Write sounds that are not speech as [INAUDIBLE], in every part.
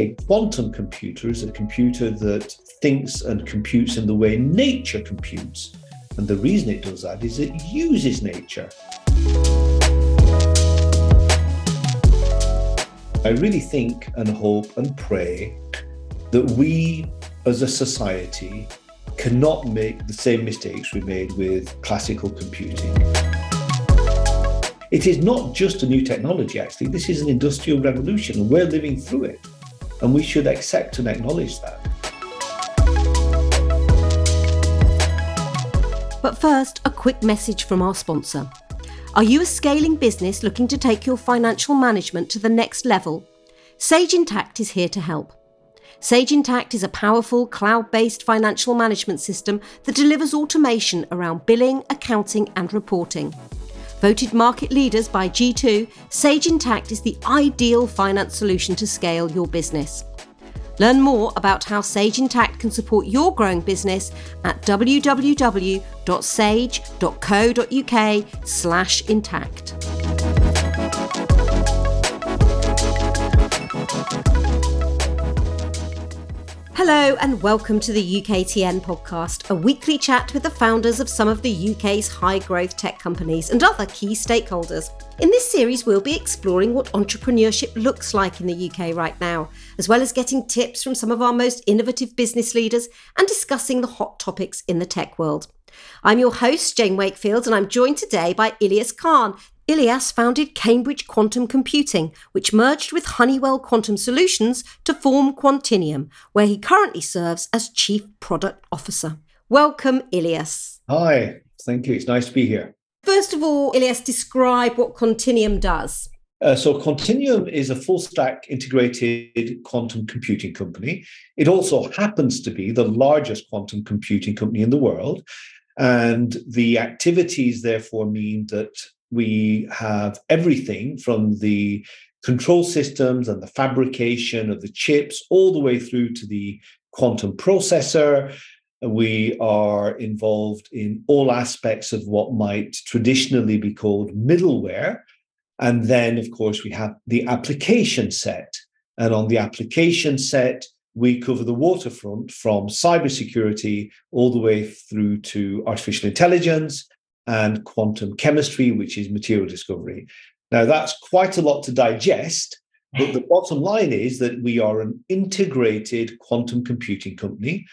A quantum computer is a computer that thinks and computes in the way nature computes. And the reason it does that is it uses nature. I really think and hope and pray that we as a society cannot make the same mistakes we made with classical computing. It is not just a new technology, actually. This is an industrial revolution, and we're living through it. And we should accept and acknowledge that. But first, a quick message from our sponsor. Are you a scaling business looking to take your financial management to the next level? Sage Intacct is here to help. Sage Intacct is a powerful cloud based financial management system that delivers automation around billing, accounting, and reporting. Voted market leaders by G2, Sage Intacct is the ideal finance solution to scale your business. Learn more about how Sage Intacct can support your growing business at www.sage.co.uk/intacct. Hello, and welcome to the UKTN podcast, a weekly chat with the founders of some of the UK's high growth tech companies and other key stakeholders. In this series, we'll be exploring what entrepreneurship looks like in the UK right now, as well as getting tips from some of our most innovative business leaders and discussing the hot topics in the tech world. I'm your host, Jane Wakefield, and I'm joined today by Ilyas Khan, Ilyas founded Cambridge Quantum Computing, which merged with Honeywell Quantum Solutions to form Quantinuum, where he currently serves as Chief Product Officer. Welcome, Ilyas. Hi, thank you. It's nice to be here. First of all, Ilyas, describe what Quantinuum does. Uh, so, Quantinuum is a full stack integrated quantum computing company. It also happens to be the largest quantum computing company in the world. And the activities, therefore, mean that we have everything from the control systems and the fabrication of the chips all the way through to the quantum processor. We are involved in all aspects of what might traditionally be called middleware. And then, of course, we have the application set. And on the application set, we cover the waterfront from cybersecurity all the way through to artificial intelligence and quantum chemistry, which is material discovery. Now, that's quite a lot to digest, but the bottom line is that we are an integrated quantum computing company.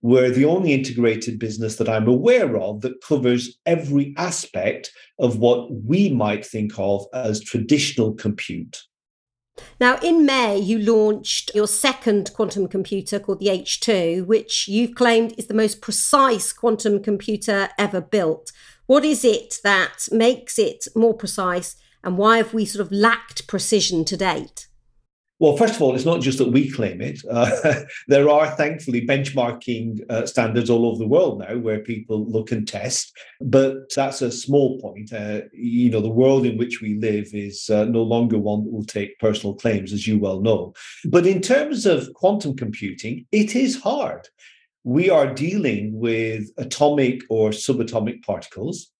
We're the only integrated business that I'm aware of that covers every aspect of what we might think of as traditional compute. Now, in May, you launched your second quantum computer called the H2, which you've claimed is the most precise quantum computer ever built. What is it that makes it more precise, and why have we sort of lacked precision to date? Well, first of all, it's not just that we claim it. Uh, [LAUGHS] there are thankfully benchmarking uh, standards all over the world now where people look and test, but that's a small point. Uh, you know, the world in which we live is uh, no longer one that will take personal claims, as you well know. But in terms of quantum computing, it is hard we are dealing with atomic or subatomic particles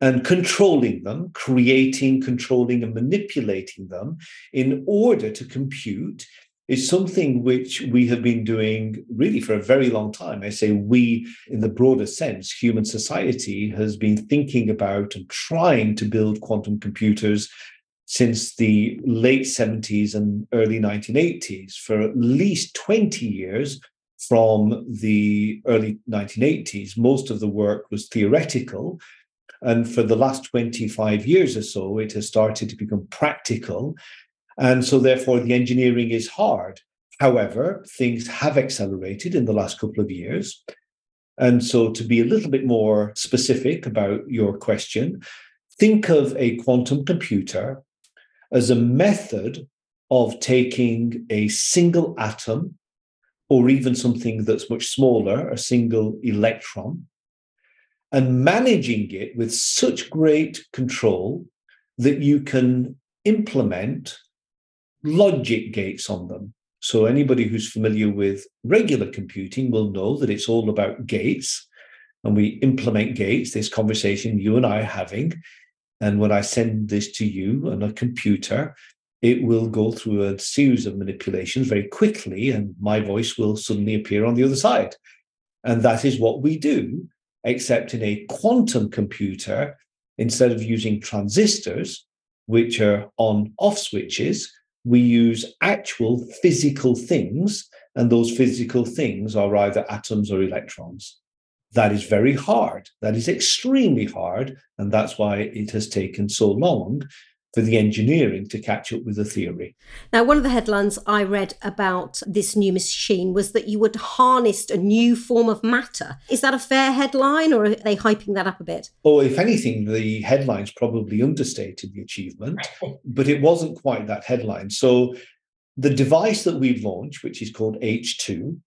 and controlling them, creating, controlling, and manipulating them in order to compute is something which we have been doing really for a very long time. I say we, in the broader sense, human society has been thinking about and trying to build quantum computers since the late 70s and early 1980s. For at least 20 years, from the early 1980s, most of the work was theoretical. And for the last 25 years or so, it has started to become practical. And so, therefore, the engineering is hard. However, things have accelerated in the last couple of years. And so, to be a little bit more specific about your question, think of a quantum computer as a method of taking a single atom or even something that's much smaller, a single electron, and managing it with such great control that you can implement logic gates on them. So, anybody who's familiar with regular computing will know that it's all about gates. And we implement gates, this conversation you and I are having. And when I send this to you on a computer, it will go through a series of manipulations very quickly, and my voice will suddenly appear on the other side. And that is what we do, except in a quantum computer, instead of using transistors, which are on off switches, we use actual physical things, and those physical things are either atoms or electrons. That is very hard. That is extremely hard. And that's why it has taken so long for the engineering to catch up with the theory. Now, one of the headlines I read about this new machine was that you would harness a new form of matter. Is that a fair headline or are they hyping that up a bit? Oh, if anything, the headlines probably understated the achievement, [LAUGHS] but it wasn't quite that headline. So, the device that we've launched, which is called H2,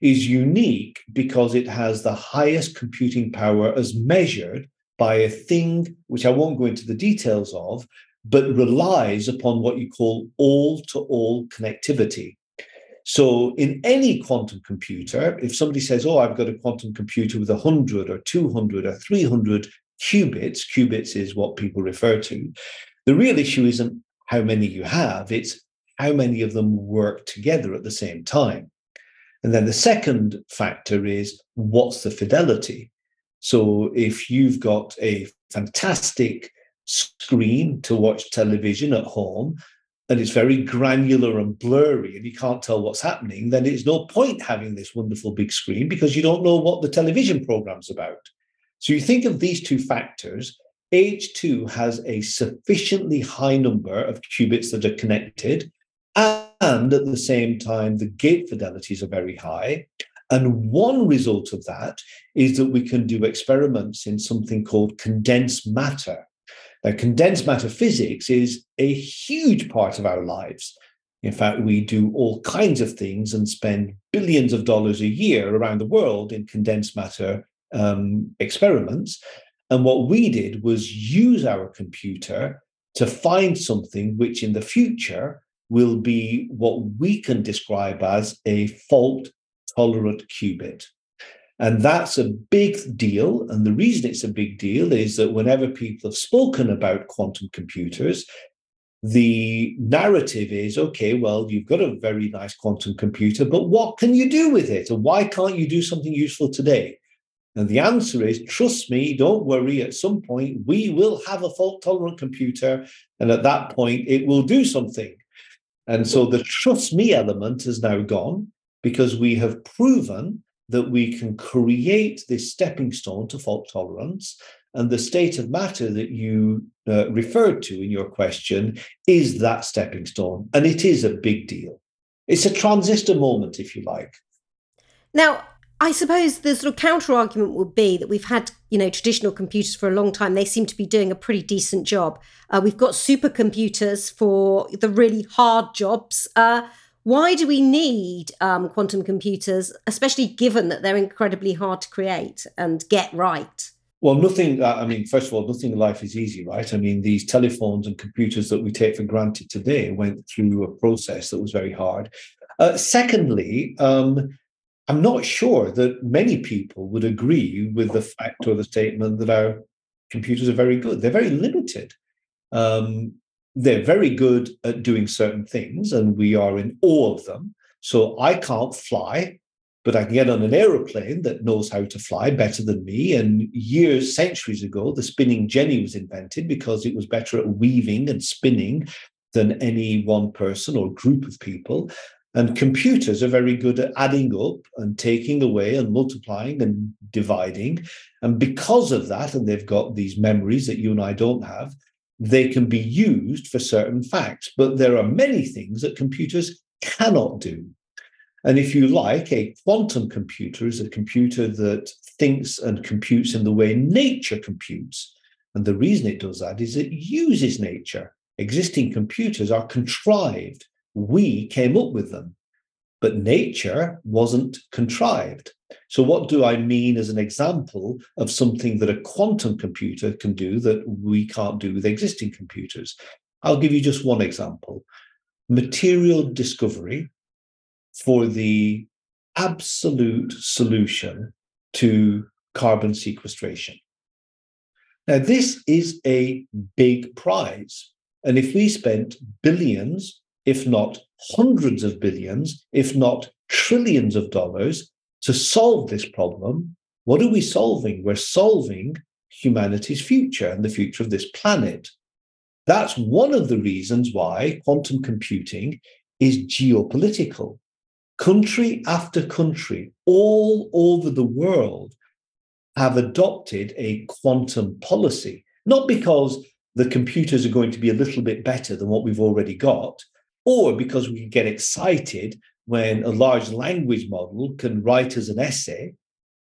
is unique because it has the highest computing power as measured by a thing which I won't go into the details of, but relies upon what you call all to all connectivity. So, in any quantum computer, if somebody says, Oh, I've got a quantum computer with 100 or 200 or 300 qubits, qubits is what people refer to, the real issue isn't how many you have, it's how many of them work together at the same time. And then the second factor is what's the fidelity? So, if you've got a fantastic screen to watch television at home and it's very granular and blurry and you can't tell what's happening, then it's no point having this wonderful big screen because you don't know what the television program's about. So you think of these two factors. H2 has a sufficiently high number of qubits that are connected, and at the same time, the gate fidelities are very high. And one result of that is that we can do experiments in something called condensed matter. Now, condensed matter physics is a huge part of our lives. In fact, we do all kinds of things and spend billions of dollars a year around the world in condensed matter um, experiments. And what we did was use our computer to find something which in the future will be what we can describe as a fault tolerant qubit. And that's a big deal. And the reason it's a big deal is that whenever people have spoken about quantum computers, the narrative is okay, well, you've got a very nice quantum computer, but what can you do with it? And why can't you do something useful today? And the answer is trust me, don't worry. At some point, we will have a fault tolerant computer. And at that point, it will do something. And so the trust me element has now gone because we have proven that we can create this stepping stone to fault tolerance. And the state of matter that you uh, referred to in your question is that stepping stone. And it is a big deal. It's a transistor moment, if you like. Now, I suppose the sort of counter argument would be that we've had, you know, traditional computers for a long time. They seem to be doing a pretty decent job. Uh, we've got supercomputers for the really hard jobs. Uh, why do we need um, quantum computers, especially given that they're incredibly hard to create and get right? Well, nothing, uh, I mean, first of all, nothing in life is easy, right? I mean, these telephones and computers that we take for granted today went through a process that was very hard. Uh, secondly, um, I'm not sure that many people would agree with the fact or the statement that our computers are very good. They're very limited. Um, they're very good at doing certain things, and we are in awe of them. So I can't fly, but I can get on an aeroplane that knows how to fly better than me. And years, centuries ago, the spinning jenny was invented because it was better at weaving and spinning than any one person or group of people. And computers are very good at adding up and taking away and multiplying and dividing. And because of that, and they've got these memories that you and I don't have, they can be used for certain facts, but there are many things that computers cannot do. And if you like, a quantum computer is a computer that thinks and computes in the way nature computes. And the reason it does that is it uses nature. Existing computers are contrived. We came up with them, but nature wasn't contrived. So, what do I mean as an example of something that a quantum computer can do that we can't do with existing computers? I'll give you just one example material discovery for the absolute solution to carbon sequestration. Now, this is a big prize. And if we spent billions, if not hundreds of billions, if not trillions of dollars to solve this problem, what are we solving? We're solving humanity's future and the future of this planet. That's one of the reasons why quantum computing is geopolitical. Country after country, all over the world, have adopted a quantum policy, not because the computers are going to be a little bit better than what we've already got, or because we get excited when a large language model can write as an essay.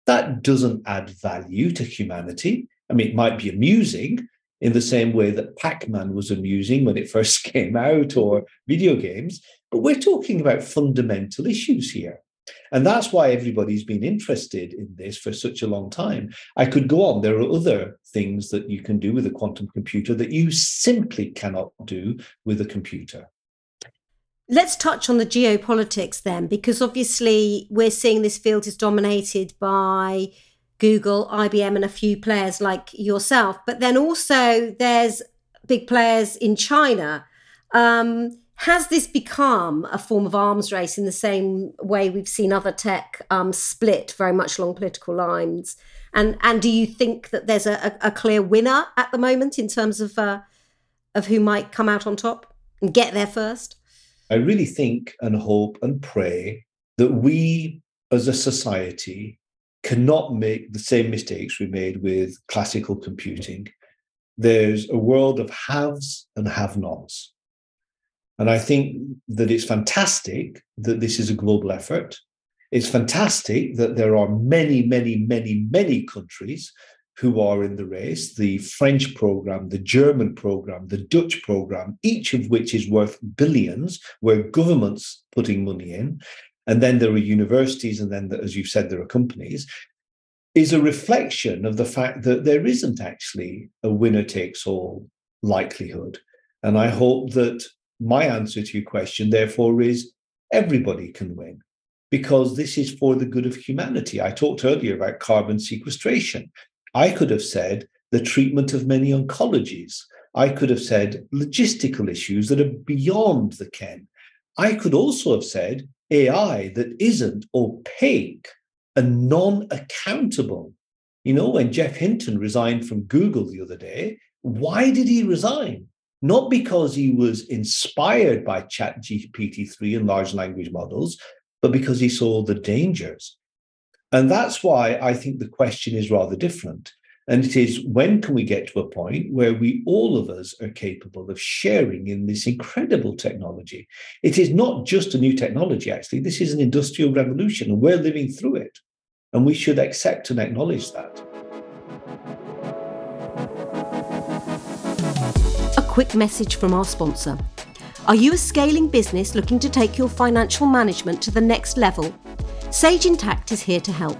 That doesn't add value to humanity. I mean, it might be amusing in the same way that Pac Man was amusing when it first [LAUGHS] came out or video games, but we're talking about fundamental issues here. And that's why everybody's been interested in this for such a long time. I could go on. There are other things that you can do with a quantum computer that you simply cannot do with a computer. Let's touch on the geopolitics then, because obviously we're seeing this field is dominated by Google, IBM, and a few players like yourself. But then also there's big players in China. Um, has this become a form of arms race in the same way we've seen other tech um, split very much along political lines? And and do you think that there's a, a clear winner at the moment in terms of uh, of who might come out on top and get there first? I really think and hope and pray that we as a society cannot make the same mistakes we made with classical computing. There's a world of haves and have nots. And I think that it's fantastic that this is a global effort. It's fantastic that there are many, many, many, many countries who are in the race the French program, the German program, the Dutch program, each of which is worth billions, where governments putting money in and then there are universities, and then, as you've said, there are companies, is a reflection of the fact that there isn't actually a winner takes all likelihood. And I hope that my answer to your question, therefore, is everybody can win because this is for the good of humanity. I talked earlier about carbon sequestration. I could have said the treatment of many oncologies. I could have said logistical issues that are beyond the ken. I could also have said AI that isn't opaque and non accountable. You know, when Geoff Hinton resigned from Google the other day, why did he resign? Not because he was inspired by ChatGPT 3 and large language models, but because he saw the dangers. And that's why I think the question is rather different. And it is when can we get to a point where we, all of us, are capable of sharing in this incredible technology? It is not just a new technology, actually. This is an industrial revolution, and we're living through it. And we should accept and acknowledge that. A quick message from our sponsor. Are you a scaling business looking to take your financial management to the next level? Sage Intacct is here to help.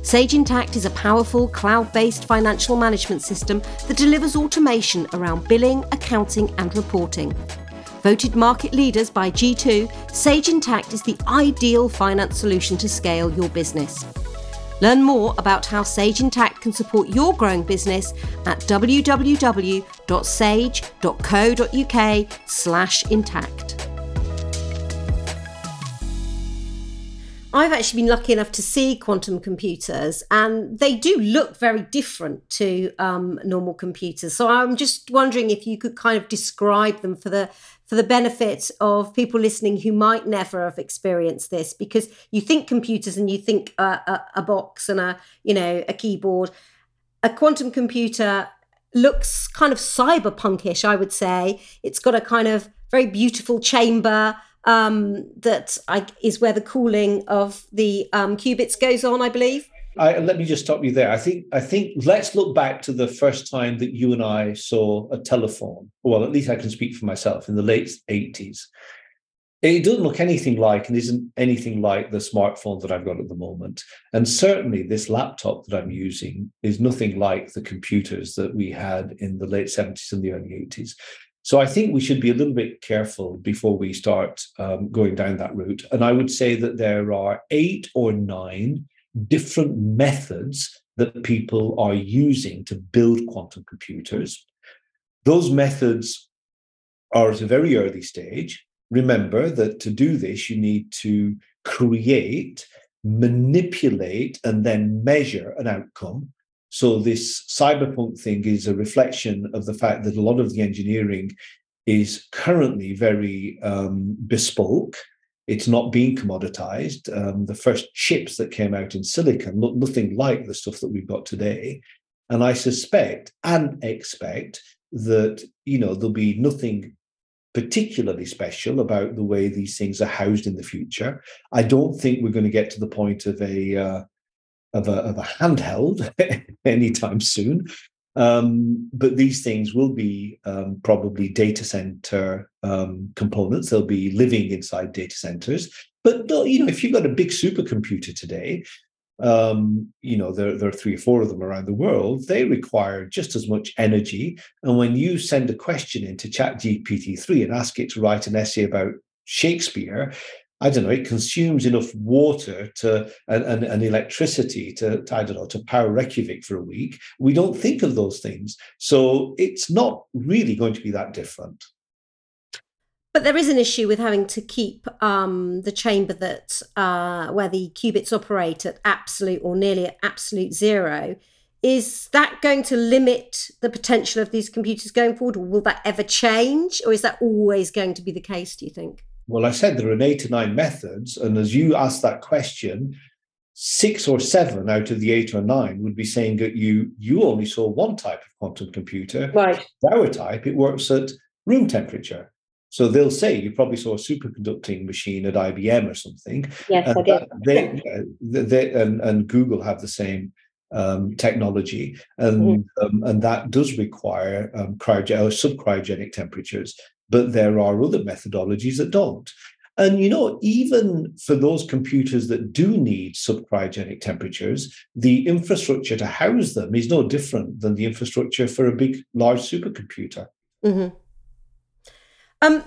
Sage Intacct is a powerful cloud based financial management system that delivers automation around billing, accounting, and reporting. Voted market leaders by G2, Sage Intacct is the ideal finance solution to scale your business. Learn more about how Sage Intacct can support your growing business at www.sage.co.uk/intacct. I've actually been lucky enough to see quantum computers, and they do look very different to um, normal computers. So I'm just wondering if you could kind of describe them for the for the benefit of people listening who might never have experienced this, because you think computers and you think a, a, a box and a you know a keyboard. A quantum computer looks kind of cyberpunkish, I would say. It's got a kind of very beautiful chamber um, that I, is where the cooling of the um, qubits goes on, I believe. I, let me just stop you there. I think I think let's look back to the first time that you and I saw a telephone. Well, at least I can speak for myself in the late eighties. It doesn't look anything like and isn't anything like the smartphone that I've got at the moment. And certainly this laptop that I'm using is nothing like the computers that we had in the late 70s and the early 80s. So I think we should be a little bit careful before we start um, going down that route. And I would say that there are eight or nine different methods that people are using to build quantum computers. Those methods are at a very early stage. Remember that to do this, you need to create, manipulate, and then measure an outcome. So, this cyberpunk thing is a reflection of the fact that a lot of the engineering is currently very um, bespoke. It's not being commoditized. Um, the first chips that came out in silicon look nothing like the stuff that we've got today. And I suspect and expect that you know there'll be nothing particularly special about the way these things are housed in the future. I don't think we're going to get to the point of a uh, of a, of a handheld [LAUGHS] anytime soon. Um, but these things will be um, probably data center um, components. They'll be living inside data centers. But you know, if you've got a big supercomputer today, um, you know, there, there are three or four of them around the world. They require just as much energy. And when you send a question into Chat GPT-3 and ask it to write an essay about Shakespeare, I don't know, it consumes enough water to and, and, and electricity to, to, I don't know, to power Reykjavik for a week. We don't think of those things. So it's not really going to be that different. But there is an issue with having to keep um, the chamber that uh, where the qubits operate at absolute or nearly at absolute zero. Is that going to limit the potential of these computers going forward, or will that ever change, or is that always going to be the case? Do you think? Well, I said there are eight or nine methods. And as you asked that question, six or seven out of the eight or nine would be saying that you you only saw one type of quantum computer. Right. Our type, it works at room temperature. So they'll say you probably saw a superconducting machine at IBM or something. Yes, and I did. They, they, and, and Google have the same um, technology, and mm-hmm. um, and that does require um, cryogenic or subcryogenic temperatures but there are other methodologies that don't. And you know, even for those computers that do need subcryogenic temperatures, the infrastructure to house them is no different than the infrastructure for a big, large supercomputer. Mm-hmm. Um,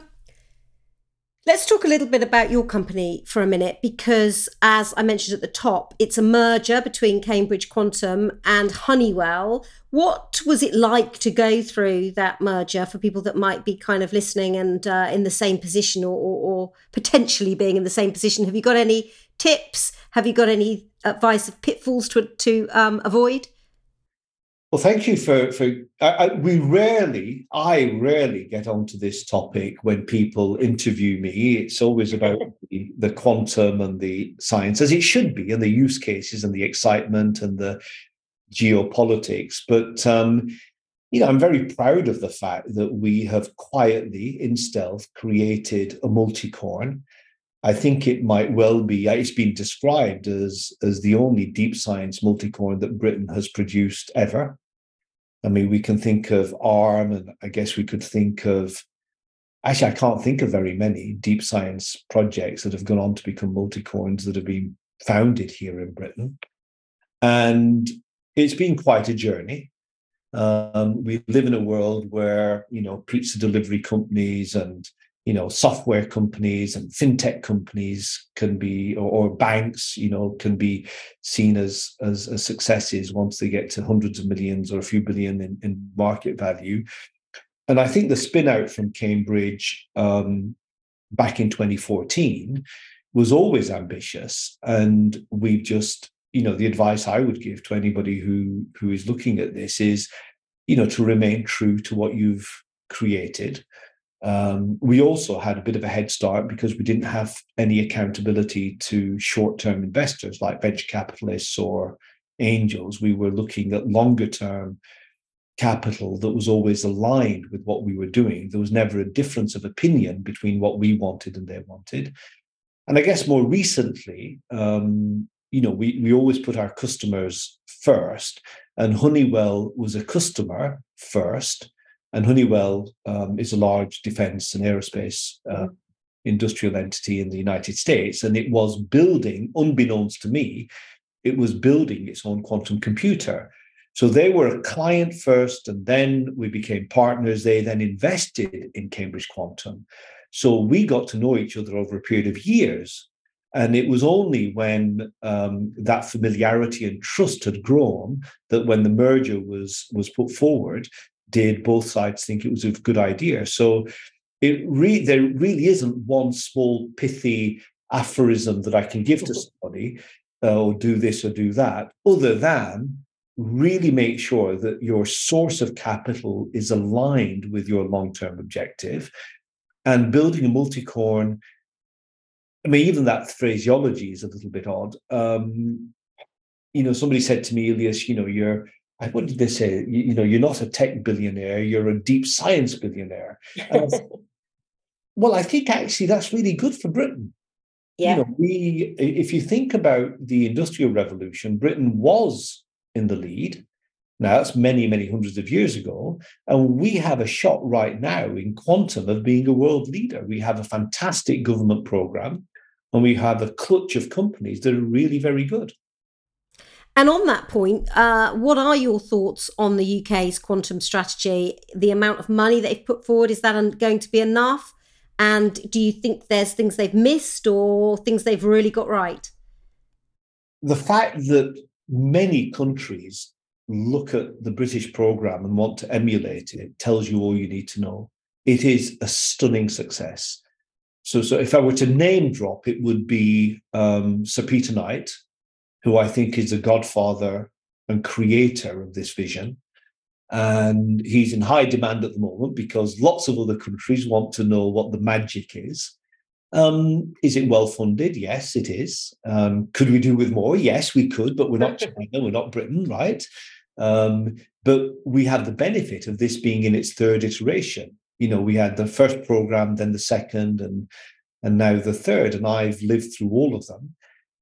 Let's talk a little bit about your company for a minute, because as I mentioned at the top, it's a merger between Cambridge Quantum and Honeywell. What was it like to go through that merger for people that might be kind of listening and uh, in the same position or, or, or potentially being in the same position? Have you got any tips? Have you got any advice of pitfalls to, to um, avoid? Well, thank you for for. I, I, we rarely, I rarely get onto this topic when people interview me. It's always about [LAUGHS] the, the, quantum and the science, as it should be, and the use cases and the excitement and the geopolitics. But um, you know, I'm very proud of the fact that we have quietly, in stealth, created a multicorn. I think it might well be. It's been described as as the only deep science multicorn that Britain has produced ever. I mean, we can think of ARM, and I guess we could think of. Actually, I can't think of very many deep science projects that have gone on to become multicorns that have been founded here in Britain, and it's been quite a journey. Um, we live in a world where you know pizza delivery companies and you know software companies and fintech companies can be or, or, banks you know can be seen as, as, as successes once they get to hundreds of millions or a few billion in, in market value. And i think the spin out from cambridge um, back in 2014 was always ambitious and we've just you know the advice i would give to anybody who who is looking at this is you know to remain true to what you've created um, we also had a bit of a head start because we didn't have any accountability to short term investors like venture capitalists or angels. We were looking at longer term capital that was always aligned with what we were doing. There was never a difference of opinion between what we wanted and they wanted. And I guess more recently, um, you know, we, we always put our customers first, and Honeywell was a customer first and Honeywell um, is a large defense and aerospace uh, industrial entity in the United States. And it was building, unbeknownst to me, it was building its own quantum computer. So they were a client first, and then we became partners. They then invested in Cambridge Quantum. So we got to know each other over a period of years. And it was only when um, that familiarity and trust had grown that when the merger was was put forward, did both sides think it was a good idea. So it re- there really isn't one small pithy aphorism that I can give to somebody, uh, or do this or do that, other than really make sure that your source of capital is aligned with your long-term objective and building a multi-corn i mean even that phraseology is a little bit odd um, you know somebody said to me Ilyas you know you're what did they say you, you know you're not a tech billionaire you're a deep science billionaire [LAUGHS] well i think actually that's really good for britain yeah. You know, we, if you think about the Industrial Revolution, Britain was in the lead. Now, that's many, many hundreds of years ago. And we have a shot right now in quantum of being a world leader. We have a fantastic government program and we have a clutch of companies that are really very good. And on that point, uh, what are your thoughts on the UK's quantum strategy? The amount of money they've put forward, is that going to be enough? And do you think there's things they've missed or things they've really got right? The fact that many countries look at the British program and want to emulate it tells you all you need to know. It is a stunning success. So, so if I were to name drop, it would be um, Sir Peter Knight, who I think is the godfather and creator of this vision. And he's in high demand at the moment because lots of other countries want to know what the magic is. Um, is it well funded? Yes, it is. Um, could we do with more? Yes, we could, but we're not [LAUGHS] China, we're not Britain, right? Um, but we have the benefit of this being in its third iteration. You know, we had the first program, then the second, and and now the third. And I've lived through all of them,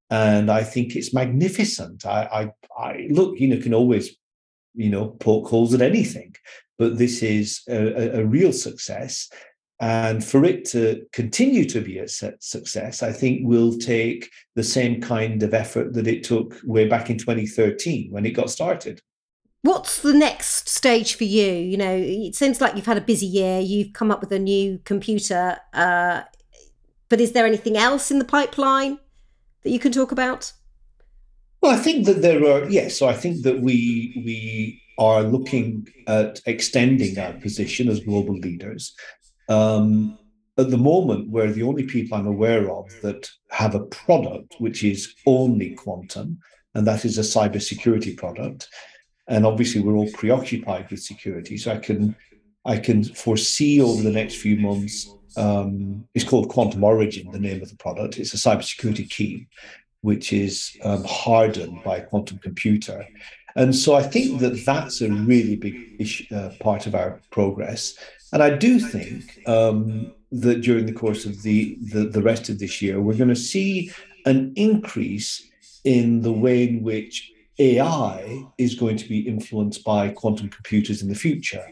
and I think it's magnificent. I, I, I look, you know, can always, you know, poke holes at anything, but this is a, a real success. And for it to continue to be a success, I think will take the same kind of effort that it took way back in 2013 when it got started. What's the next stage for you? You know, it seems like you've had a busy year. You've come up with a new computer, uh, but is there anything else in the pipeline that you can talk about? Well, I think that there are yes. So I think that we we are looking at extending our position as global leaders. Um, at the moment, we're the only people I'm aware of that have a product which is only quantum, and that is a cybersecurity product. And obviously, we're all preoccupied with security. So I can I can foresee over the next few months. Um, it's called Quantum Origin, the name of the product. It's a cybersecurity key, which is um, hardened by a quantum computer. And so I think that that's a really big issue, uh, part of our progress. And I do think um, that during the course of the, the, the rest of this year, we're going to see an increase in the way in which AI is going to be influenced by quantum computers in the future.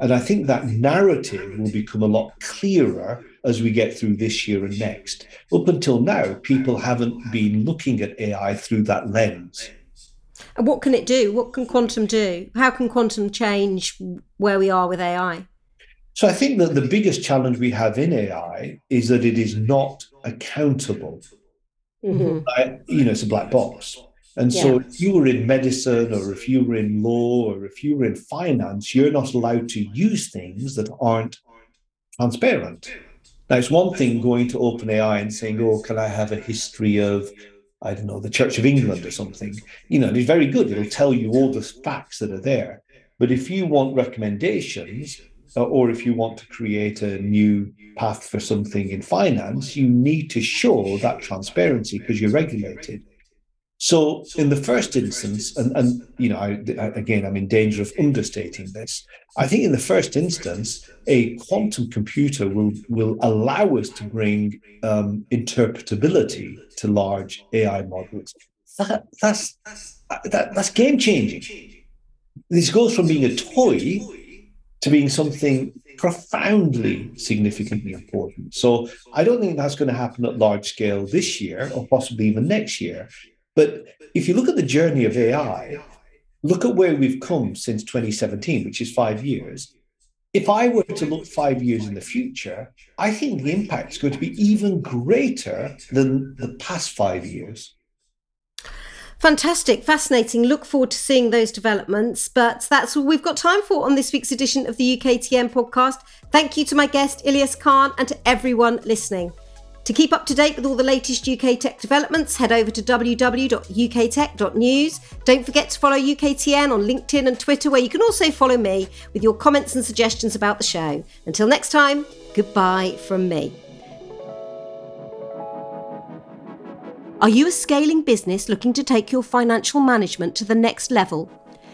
And I think that narrative will become a lot clearer as we get through this year and next. Up until now, people haven't been looking at AI through that lens. And what can it do? What can quantum do? How can quantum change where we are with AI? So I think that the biggest challenge we have in AI is that it is not accountable. Mm-hmm. I, you know, it's a black box. And yeah. so if you were in medicine or if you were in law or if you were in finance, you're not allowed to use things that aren't transparent. Now, it's one thing going to OpenAI and saying, oh, can I have a history of, I don't know, the Church of England or something? You know, it's very good. It'll tell you all the facts that are there. But if you want recommendations, uh, or if you want to create a new path for something in finance, you need to show that transparency because you're regulated. So, in the first instance, and, and you know, I, again, I'm in danger of understating this. I think in the first instance, a quantum computer will will allow us to bring um, interpretability to large AI models. That, that's that, that's game changing. This goes from being a toy to being something profoundly significantly important. So I don't think that's going to happen at large scale this year or possibly even next year. But if you look at the journey of AI, look at where we've come since 2017, which is five years. If I were to look five years in the future, I think the impact is going to be even greater than the past five years. Fantastic, fascinating. Look forward to seeing those developments. But that's all we've got time for on this week's edition of the UKTN podcast. Thank you to my guest, Ilyas Khan, and to everyone listening. To keep up to date with all the latest UK tech developments, head over to www.uktech.news. Don't forget to follow UKTN on LinkedIn and Twitter, where you can also follow me with your comments and suggestions about the show. Until next time, goodbye from me. Are you a scaling business looking to take your financial management to the next level?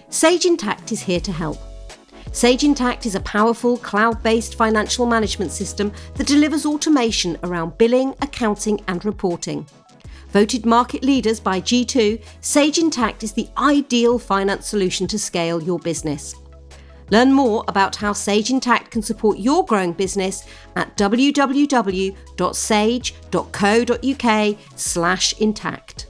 Sage Intacct is here to help. Sage Intacct is a powerful cloud based financial management system that delivers automation around billing, accounting, and reporting. Voted market leaders by G2, Sage Intacct is the ideal finance solution to scale your business. Learn more about how Sage Intacct can support your growing business at www.sage.co.uk/intacct.